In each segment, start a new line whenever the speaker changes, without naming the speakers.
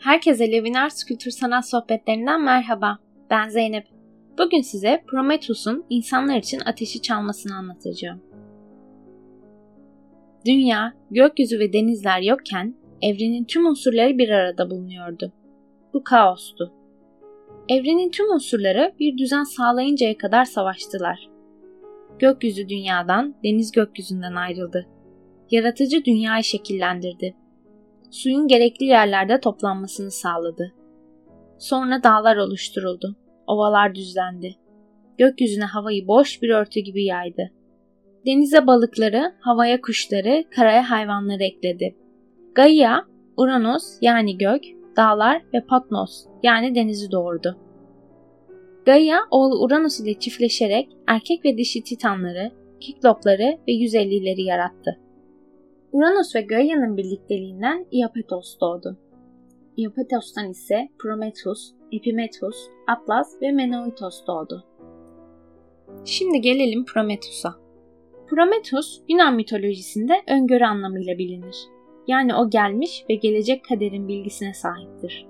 Herkese Levinars Kültür Sanat Sohbetlerinden merhaba. Ben Zeynep. Bugün size Prometheus'un insanlar için ateşi çalmasını anlatacağım. Dünya, gökyüzü ve denizler yokken evrenin tüm unsurları bir arada bulunuyordu. Bu kaostu. Evrenin tüm unsurları bir düzen sağlayıncaya kadar savaştılar. Gökyüzü dünyadan, deniz gökyüzünden ayrıldı. Yaratıcı dünyayı şekillendirdi suyun gerekli yerlerde toplanmasını sağladı. Sonra dağlar oluşturuldu. Ovalar düzlendi. Gökyüzüne havayı boş bir örtü gibi yaydı. Denize balıkları, havaya kuşları, karaya hayvanları ekledi. Gaia, Uranus yani gök, dağlar ve Patmos yani denizi doğurdu. Gaia oğlu Uranus ile çiftleşerek erkek ve dişi titanları, kiklopları ve 150'leri yarattı. Uranus ve Gaia'nın birlikteliğinden Iapetos doğdu. Iapetos'tan ise Prometheus, Epimetheus, Atlas ve Menauitos doğdu. Şimdi gelelim Prometheus'a. Prometheus Yunan mitolojisinde öngörü anlamıyla bilinir. Yani o gelmiş ve gelecek kaderin bilgisine sahiptir.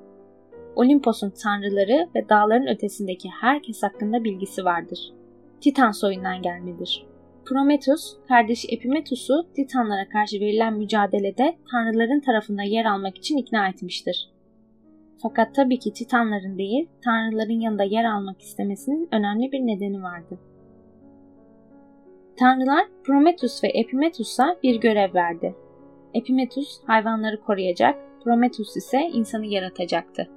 Olimpos'un tanrıları ve dağların ötesindeki herkes hakkında bilgisi vardır. Titan soyundan gelmedir. Prometheus, kardeşi Epimetheus'u Titanlara karşı verilen mücadelede tanrıların tarafında yer almak için ikna etmiştir. Fakat tabii ki Titanların değil, tanrıların yanında yer almak istemesinin önemli bir nedeni vardı. Tanrılar Prometheus ve Epimetheus'a bir görev verdi. Epimetheus hayvanları koruyacak, Prometheus ise insanı yaratacaktı.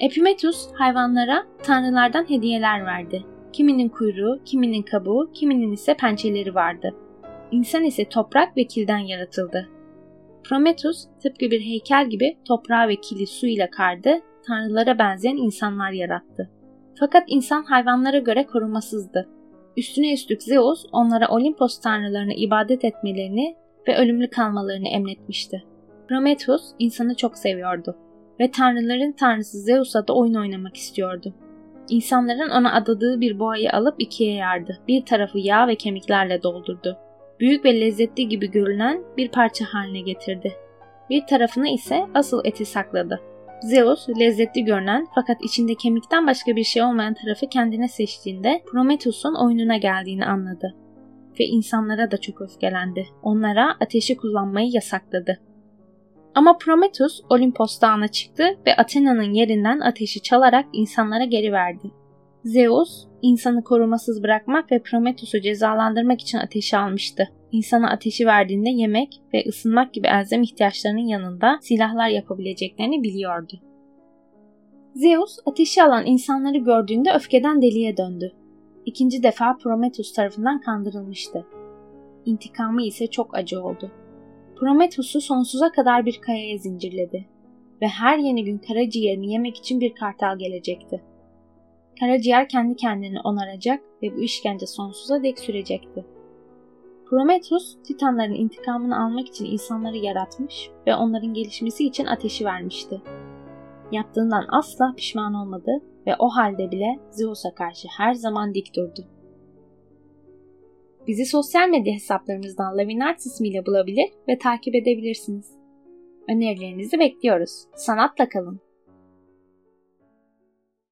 Epimetheus hayvanlara tanrılardan hediyeler verdi Kiminin kuyruğu, kiminin kabuğu, kiminin ise pençeleri vardı. İnsan ise toprak ve kilden yaratıldı. Prometheus tıpkı bir heykel gibi toprağı ve kili su ile kardı, tanrılara benzeyen insanlar yarattı. Fakat insan hayvanlara göre korumasızdı. Üstüne üstlük Zeus onlara Olimpos tanrılarına ibadet etmelerini ve ölümlü kalmalarını emretmişti. Prometheus insanı çok seviyordu ve tanrıların tanrısı Zeus'a da oyun oynamak istiyordu. İnsanların ona adadığı bir boğayı alıp ikiye yardı. Bir tarafı yağ ve kemiklerle doldurdu. Büyük ve lezzetli gibi görünen bir parça haline getirdi. Bir tarafını ise asıl eti sakladı. Zeus lezzetli görünen fakat içinde kemikten başka bir şey olmayan tarafı kendine seçtiğinde Prometheus'un oyununa geldiğini anladı. Ve insanlara da çok öfkelendi. Onlara ateşi kullanmayı yasakladı. Ama Prometheus Olimpos dağına çıktı ve Athena'nın yerinden ateşi çalarak insanlara geri verdi. Zeus, insanı korumasız bırakmak ve Prometheus'u cezalandırmak için ateşi almıştı. İnsana ateşi verdiğinde yemek ve ısınmak gibi elzem ihtiyaçlarının yanında silahlar yapabileceklerini biliyordu. Zeus ateşi alan insanları gördüğünde öfkeden deliye döndü. İkinci defa Prometheus tarafından kandırılmıştı. İntikamı ise çok acı oldu. Prometheus'u sonsuza kadar bir kayaya zincirledi ve her yeni gün karaciğerini yemek için bir kartal gelecekti. Karaciğer kendi kendini onaracak ve bu işkence sonsuza dek sürecekti. Prometheus, Titanların intikamını almak için insanları yaratmış ve onların gelişmesi için ateşi vermişti. Yaptığından asla pişman olmadı ve o halde bile Zeus'a karşı her zaman dik durdu. Bizi sosyal medya hesaplarımızdan Lavinart ismiyle bulabilir ve takip edebilirsiniz. Önerilerinizi bekliyoruz. Sanatla kalın.